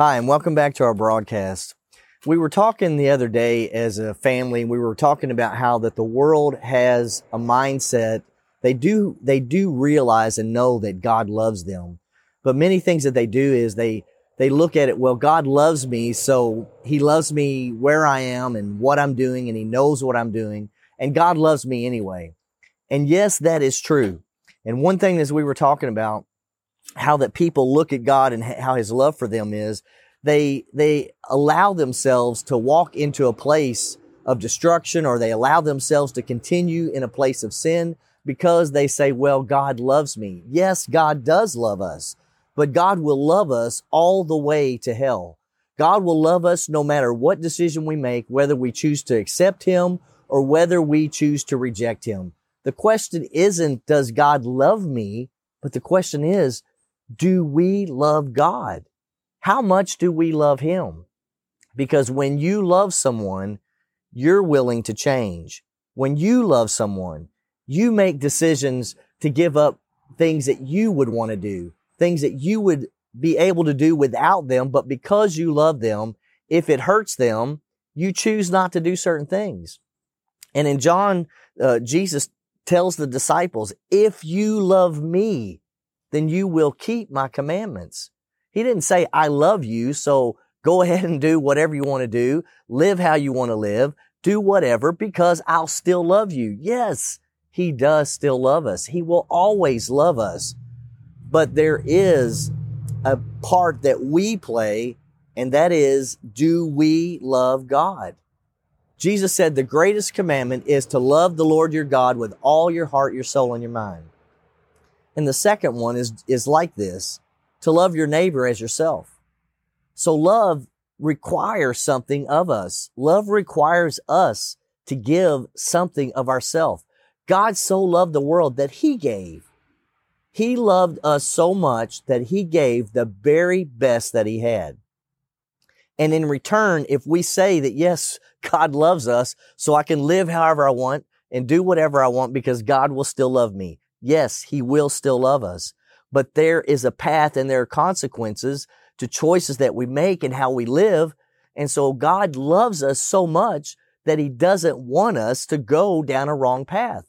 Hi, and welcome back to our broadcast. We were talking the other day as a family, we were talking about how that the world has a mindset. They do, they do realize and know that God loves them. But many things that they do is they, they look at it, well, God loves me, so he loves me where I am and what I'm doing, and he knows what I'm doing, and God loves me anyway. And yes, that is true. And one thing as we were talking about, how that people look at God and how his love for them is, they, they allow themselves to walk into a place of destruction or they allow themselves to continue in a place of sin because they say, well, God loves me. Yes, God does love us, but God will love us all the way to hell. God will love us no matter what decision we make, whether we choose to accept Him or whether we choose to reject Him. The question isn't, does God love me? But the question is, do we love God? How much do we love Him? Because when you love someone, you're willing to change. When you love someone, you make decisions to give up things that you would want to do, things that you would be able to do without them. But because you love them, if it hurts them, you choose not to do certain things. And in John, uh, Jesus tells the disciples, if you love me, then you will keep my commandments. He didn't say, I love you, so go ahead and do whatever you want to do, live how you want to live, do whatever, because I'll still love you. Yes, He does still love us. He will always love us. But there is a part that we play, and that is, do we love God? Jesus said the greatest commandment is to love the Lord your God with all your heart, your soul, and your mind. And the second one is, is like this, to love your neighbor as yourself. So love requires something of us. Love requires us to give something of ourself. God so loved the world that he gave. He loved us so much that he gave the very best that he had. And in return, if we say that, yes, God loves us, so I can live however I want and do whatever I want because God will still love me. Yes, he will still love us, but there is a path and there are consequences to choices that we make and how we live. And so God loves us so much that he doesn't want us to go down a wrong path.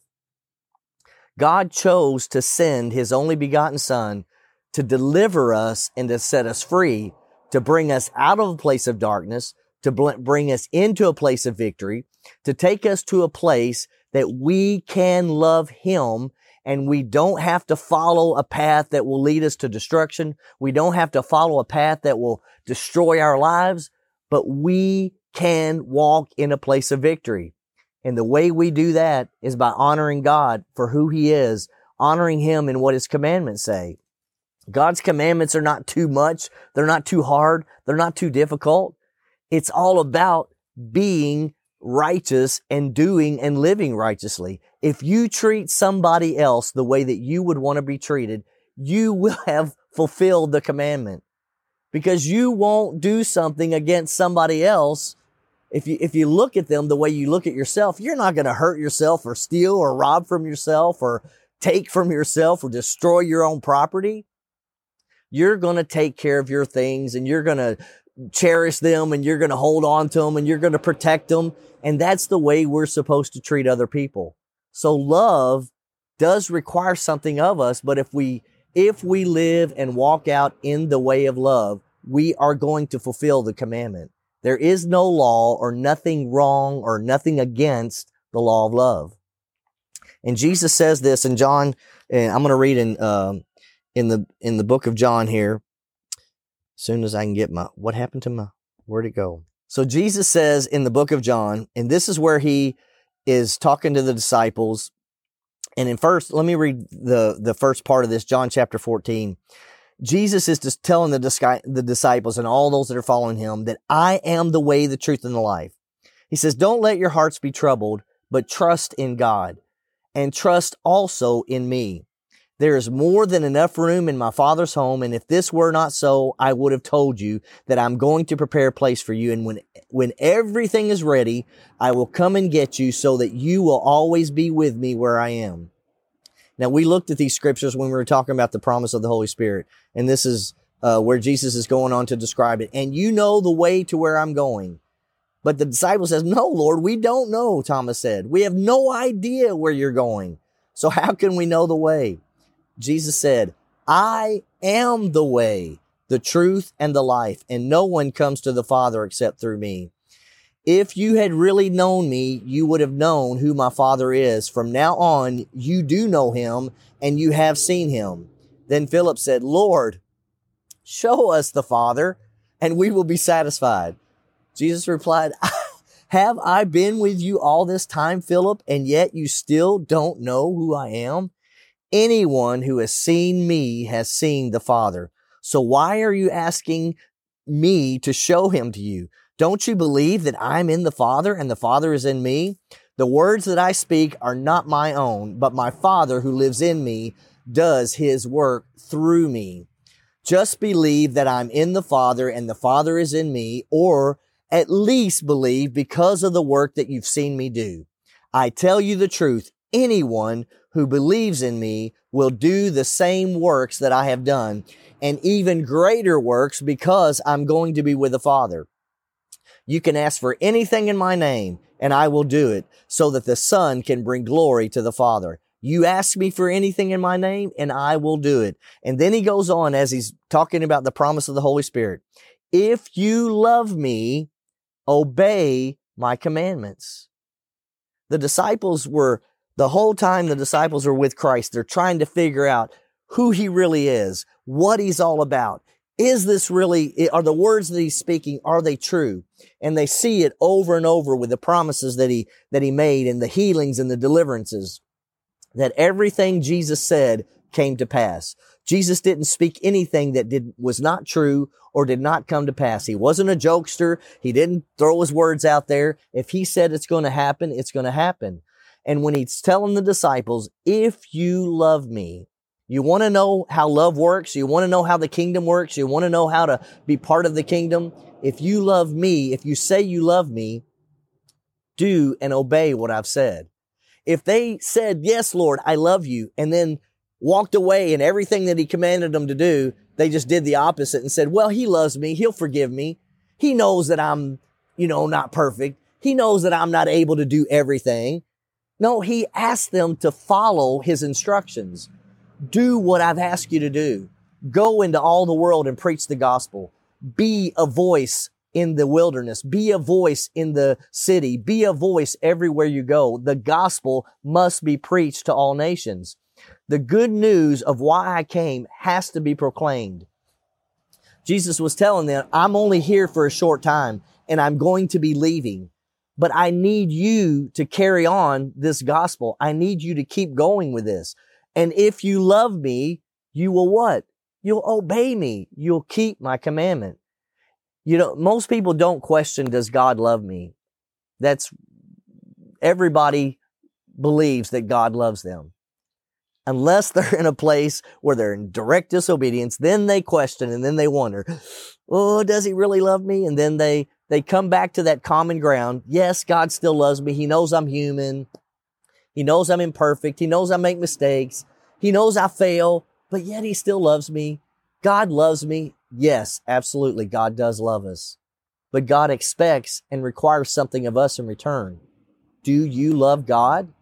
God chose to send his only begotten son to deliver us and to set us free, to bring us out of a place of darkness, to bring us into a place of victory, to take us to a place that we can love him and we don't have to follow a path that will lead us to destruction. We don't have to follow a path that will destroy our lives, but we can walk in a place of victory. And the way we do that is by honoring God for who he is, honoring him and what his commandments say. God's commandments are not too much. They're not too hard. They're not too difficult. It's all about being righteous and doing and living righteously. If you treat somebody else the way that you would want to be treated, you will have fulfilled the commandment because you won't do something against somebody else. If you, if you look at them the way you look at yourself, you're not going to hurt yourself or steal or rob from yourself or take from yourself or destroy your own property. You're going to take care of your things and you're going to cherish them and you're going to hold on to them and you're going to protect them. And that's the way we're supposed to treat other people. So love does require something of us, but if we, if we live and walk out in the way of love, we are going to fulfill the commandment. There is no law or nothing wrong or nothing against the law of love. And Jesus says this in John, and I'm going to read in, um, in the, in the book of John here. Soon as I can get my, what happened to my, where'd it go? So Jesus says in the book of John, and this is where he is talking to the disciples. And in first, let me read the, the first part of this, John chapter 14. Jesus is just telling the, the disciples and all those that are following him that I am the way, the truth, and the life. He says, don't let your hearts be troubled, but trust in God and trust also in me. There is more than enough room in my father's home. And if this were not so, I would have told you that I'm going to prepare a place for you. And when, when everything is ready, I will come and get you so that you will always be with me where I am. Now we looked at these scriptures when we were talking about the promise of the Holy Spirit. And this is uh, where Jesus is going on to describe it. And you know the way to where I'm going. But the disciple says, No, Lord, we don't know, Thomas said. We have no idea where you're going. So how can we know the way? Jesus said, I am the way, the truth, and the life, and no one comes to the Father except through me. If you had really known me, you would have known who my Father is. From now on, you do know him and you have seen him. Then Philip said, Lord, show us the Father and we will be satisfied. Jesus replied, Have I been with you all this time, Philip, and yet you still don't know who I am? Anyone who has seen me has seen the Father. So why are you asking me to show him to you? Don't you believe that I'm in the Father and the Father is in me? The words that I speak are not my own, but my Father who lives in me does his work through me. Just believe that I'm in the Father and the Father is in me, or at least believe because of the work that you've seen me do. I tell you the truth. Anyone who believes in me will do the same works that I have done and even greater works because I'm going to be with the Father. You can ask for anything in my name and I will do it so that the Son can bring glory to the Father. You ask me for anything in my name and I will do it. And then he goes on as he's talking about the promise of the Holy Spirit. If you love me, obey my commandments. The disciples were, the whole time the disciples are with Christ, they're trying to figure out who he really is, what he's all about is this really, are the words that he's speaking, are they true? And they see it over and over with the promises that he, that he made and the healings and the deliverances that everything Jesus said came to pass. Jesus didn't speak anything that did, was not true or did not come to pass. He wasn't a jokester. He didn't throw his words out there. If he said it's going to happen, it's going to happen. And when he's telling the disciples, if you love me, you want to know how love works. You want to know how the kingdom works. You want to know how to be part of the kingdom. If you love me, if you say you love me, do and obey what I've said. If they said, yes, Lord, I love you, and then walked away and everything that he commanded them to do, they just did the opposite and said, well, he loves me. He'll forgive me. He knows that I'm, you know, not perfect. He knows that I'm not able to do everything. No, he asked them to follow his instructions do what I've asked you to do. Go into all the world and preach the gospel. Be a voice in the wilderness. Be a voice in the city. Be a voice everywhere you go. The gospel must be preached to all nations. The good news of why I came has to be proclaimed. Jesus was telling them, I'm only here for a short time and I'm going to be leaving, but I need you to carry on this gospel. I need you to keep going with this. And if you love me, you will what? You'll obey me. You'll keep my commandment. You know, most people don't question, does God love me? That's everybody believes that God loves them. Unless they're in a place where they're in direct disobedience, then they question and then they wonder, oh, does he really love me? And then they, they come back to that common ground. Yes, God still loves me. He knows I'm human. He knows I'm imperfect. He knows I make mistakes. He knows I fail, but yet he still loves me. God loves me. Yes, absolutely. God does love us. But God expects and requires something of us in return. Do you love God?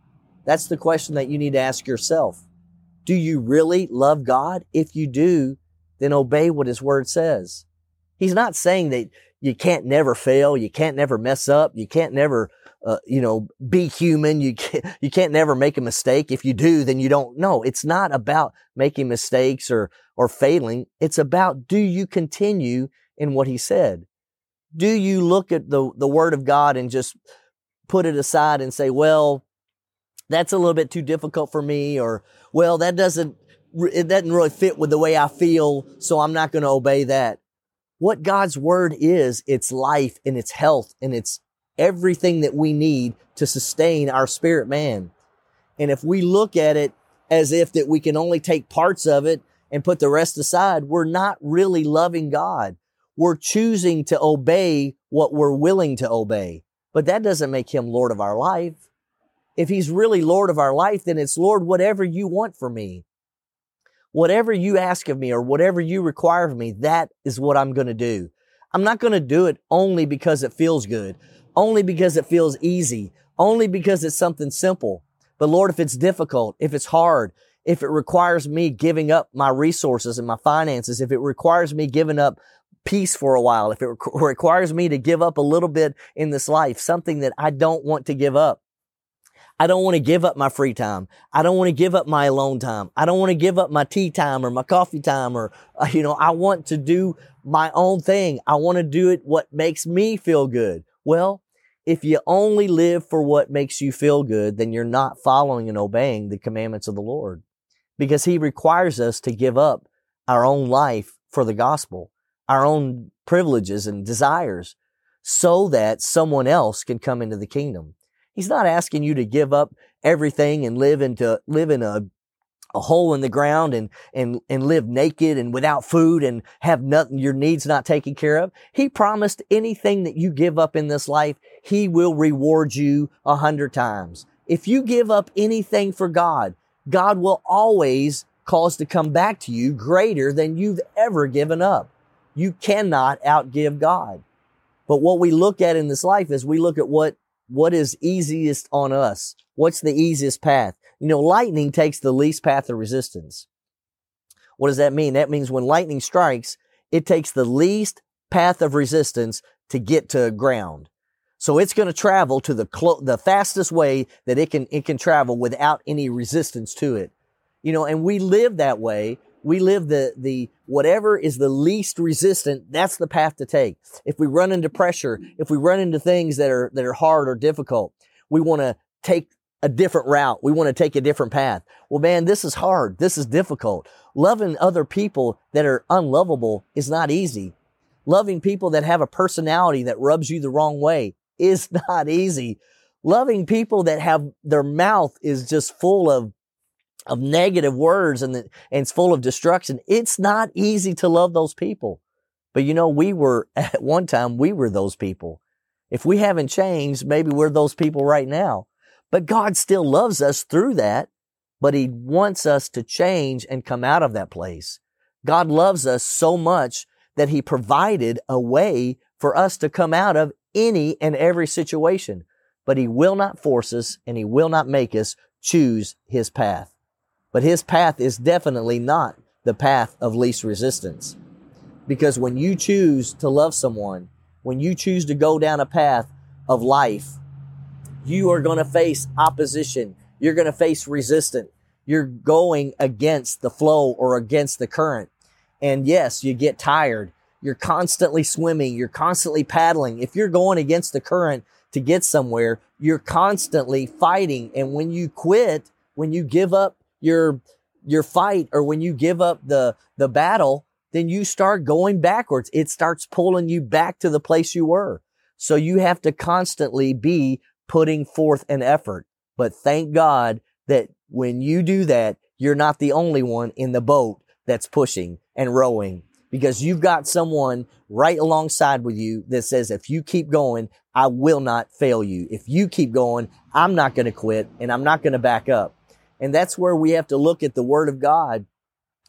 That's the question that you need to ask yourself. Do you really love God? If you do, then obey what his word says. He's not saying that you can't never fail, you can't never mess up, you can't never uh, you know, be human. You can't, you can't never make a mistake. If you do, then you don't know. It's not about making mistakes or, or failing. It's about do you continue in what he said? Do you look at the, the word of God and just put it aside and say, well, that's a little bit too difficult for me or, well, that doesn't, it doesn't really fit with the way I feel. So I'm not going to obey that. What God's word is, it's life and it's health and it's everything that we need to sustain our spirit man. And if we look at it as if that we can only take parts of it and put the rest aside, we're not really loving God. We're choosing to obey what we're willing to obey. But that doesn't make him Lord of our life. If he's really Lord of our life, then it's Lord, whatever you want for me. Whatever you ask of me or whatever you require of me, that is what I'm going to do. I'm not going to do it only because it feels good, only because it feels easy, only because it's something simple. But Lord, if it's difficult, if it's hard, if it requires me giving up my resources and my finances, if it requires me giving up peace for a while, if it requires me to give up a little bit in this life, something that I don't want to give up. I don't want to give up my free time. I don't want to give up my alone time. I don't want to give up my tea time or my coffee time or, uh, you know, I want to do my own thing. I want to do it what makes me feel good. Well, if you only live for what makes you feel good, then you're not following and obeying the commandments of the Lord because he requires us to give up our own life for the gospel, our own privileges and desires so that someone else can come into the kingdom. He's not asking you to give up everything and live into, live in a, a hole in the ground and, and, and live naked and without food and have nothing, your needs not taken care of. He promised anything that you give up in this life, he will reward you a hundred times. If you give up anything for God, God will always cause to come back to you greater than you've ever given up. You cannot outgive God. But what we look at in this life is we look at what, what is easiest on us. What's the easiest path? You know, lightning takes the least path of resistance. What does that mean? That means when lightning strikes, it takes the least path of resistance to get to ground. So it's going to travel to the clo- the fastest way that it can it can travel without any resistance to it. You know, and we live that way. We live the the whatever is the least resistant, that's the path to take. If we run into pressure, if we run into things that are that are hard or difficult, we want to take a different route. We want to take a different path. Well, man, this is hard. This is difficult. Loving other people that are unlovable is not easy. Loving people that have a personality that rubs you the wrong way is not easy. Loving people that have their mouth is just full of of negative words and, and it's full of destruction. It's not easy to love those people. But you know, we were at one time, we were those people. If we haven't changed, maybe we're those people right now. But God still loves us through that, but He wants us to change and come out of that place. God loves us so much that He provided a way for us to come out of any and every situation, but he will not force us and he will not make us choose his path. But his path is definitely not the path of least resistance. Because when you choose to love someone, when you choose to go down a path of life, you are going to face opposition. You're going to face resistance. You're going against the flow or against the current. And yes, you get tired. You're constantly swimming. You're constantly paddling. If you're going against the current to get somewhere, you're constantly fighting. And when you quit, when you give up your, your fight or when you give up the, the battle, then you start going backwards. It starts pulling you back to the place you were. So you have to constantly be putting forth an effort. But thank God that when you do that, you're not the only one in the boat that's pushing and rowing because you've got someone right alongside with you that says, if you keep going, I will not fail you. If you keep going, I'm not going to quit and I'm not going to back up. And that's where we have to look at the word of God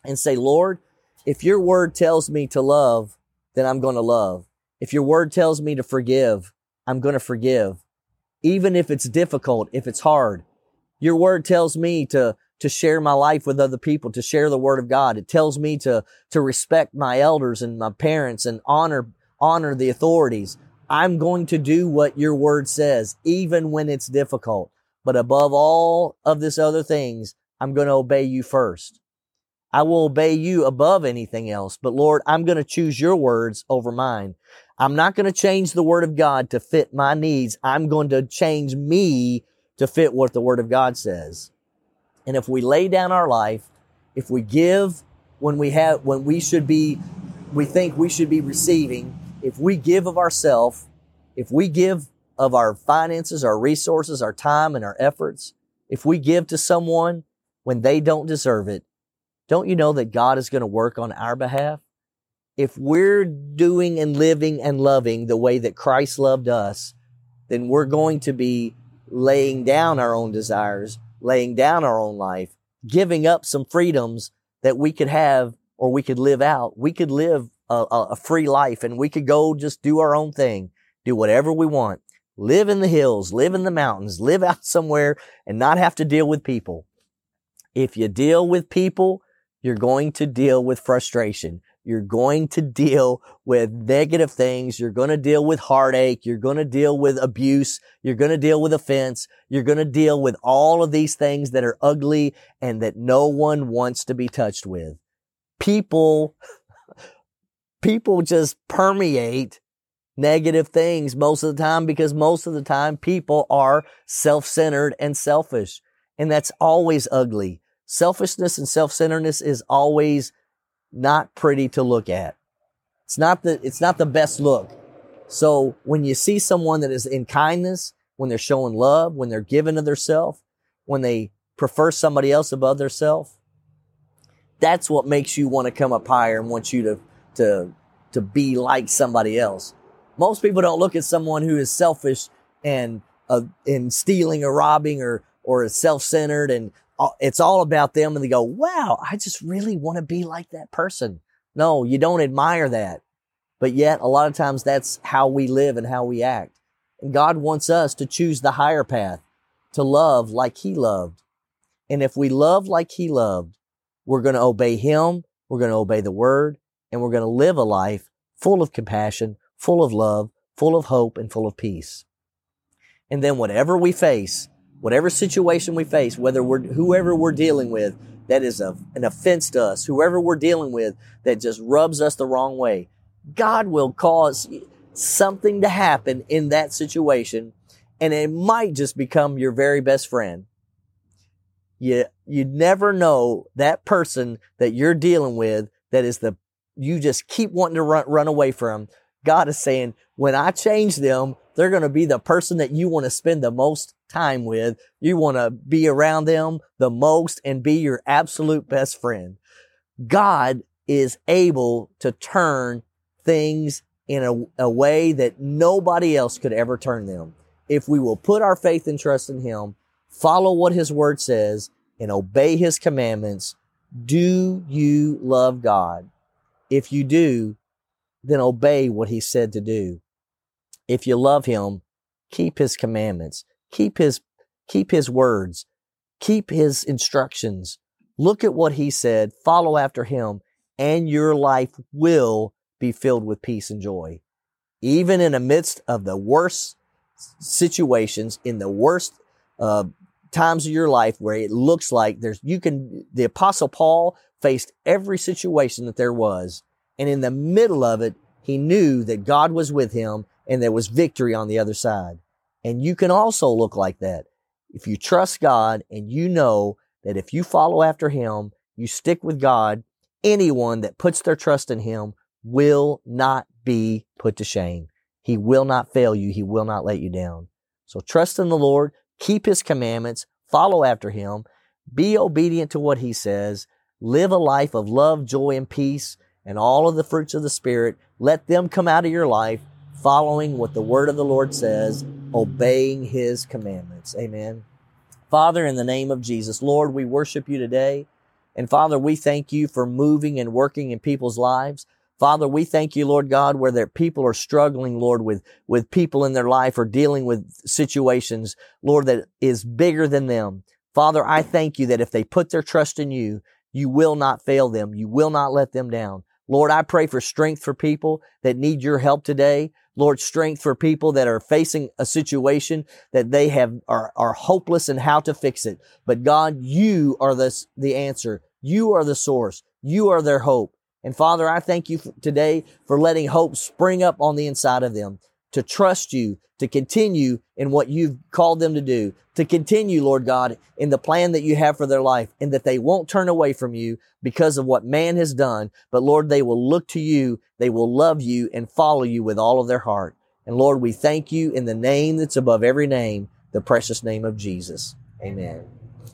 and say, Lord, if your word tells me to love, then I'm going to love. If your word tells me to forgive, I'm going to forgive. Even if it's difficult, if it's hard. Your word tells me to to share my life with other people, to share the word of God. It tells me to, to respect my elders and my parents and honor, honor the authorities. I'm going to do what your word says, even when it's difficult. But above all of this other things, I'm going to obey you first. I will obey you above anything else. But Lord, I'm going to choose your words over mine. I'm not going to change the word of God to fit my needs. I'm going to change me to fit what the word of God says. And if we lay down our life, if we give when we have, when we should be, we think we should be receiving, if we give of ourselves, if we give of our finances, our resources, our time and our efforts, if we give to someone when they don't deserve it, don't you know that God is going to work on our behalf? If we're doing and living and loving the way that Christ loved us, then we're going to be laying down our own desires laying down our own life, giving up some freedoms that we could have or we could live out. We could live a, a, free life and we could go just do our own thing, do whatever we want, live in the hills, live in the mountains, live out somewhere and not have to deal with people. If you deal with people, you're going to deal with frustration. You're going to deal with negative things. You're going to deal with heartache. You're going to deal with abuse. You're going to deal with offense. You're going to deal with all of these things that are ugly and that no one wants to be touched with. People, people just permeate negative things most of the time because most of the time people are self-centered and selfish. And that's always ugly. Selfishness and self-centeredness is always not pretty to look at. It's not the, it's not the best look. So when you see someone that is in kindness, when they're showing love, when they're giving to themselves, when they prefer somebody else above themselves, that's what makes you want to come up higher and want you to, to, to be like somebody else. Most people don't look at someone who is selfish and, uh, in stealing or robbing or, or is self-centered and it's all about them and they go, wow, I just really want to be like that person. No, you don't admire that. But yet a lot of times that's how we live and how we act. And God wants us to choose the higher path, to love like he loved. And if we love like he loved, we're going to obey him. We're going to obey the word and we're going to live a life full of compassion, full of love, full of hope and full of peace. And then whatever we face, whatever situation we face, whether we're whoever we're dealing with that is a, an offense to us, whoever we're dealing with that just rubs us the wrong way, God will cause something to happen in that situation, and it might just become your very best friend. You you never know that person that you're dealing with that is the you just keep wanting to run run away from. God is saying, when I change them, they're going to be the person that you want to spend the most time with. You want to be around them the most and be your absolute best friend. God is able to turn things in a, a way that nobody else could ever turn them. If we will put our faith and trust in Him, follow what His Word says, and obey His commandments, do you love God? If you do, then obey what He said to do if you love him, keep his commandments, keep his, keep his words, keep his instructions. Look at what he said, follow after him, and your life will be filled with peace and joy. Even in the midst of the worst situations, in the worst uh, times of your life where it looks like there's, you can, the apostle Paul faced every situation that there was. And in the middle of it, he knew that God was with him and there was victory on the other side. And you can also look like that. If you trust God and you know that if you follow after Him, you stick with God, anyone that puts their trust in Him will not be put to shame. He will not fail you. He will not let you down. So trust in the Lord, keep His commandments, follow after Him, be obedient to what He says, live a life of love, joy, and peace, and all of the fruits of the Spirit. Let them come out of your life following what the word of the Lord says, obeying his commandments. Amen. Father, in the name of Jesus, Lord, we worship you today. And Father, we thank you for moving and working in people's lives. Father, we thank you, Lord God, where their people are struggling, Lord, with, with people in their life or dealing with situations, Lord, that is bigger than them. Father, I thank you that if they put their trust in you, you will not fail them. You will not let them down. Lord, I pray for strength for people that need your help today. Lord, strength for people that are facing a situation that they have are, are hopeless and how to fix it. But God, you are the, the answer. You are the source. You are their hope. And Father, I thank you today for letting hope spring up on the inside of them to trust you, to continue in what you've called them to do, to continue, Lord God, in the plan that you have for their life, and that they won't turn away from you because of what man has done. But Lord, they will look to you, they will love you and follow you with all of their heart. And Lord, we thank you in the name that's above every name, the precious name of Jesus. Amen.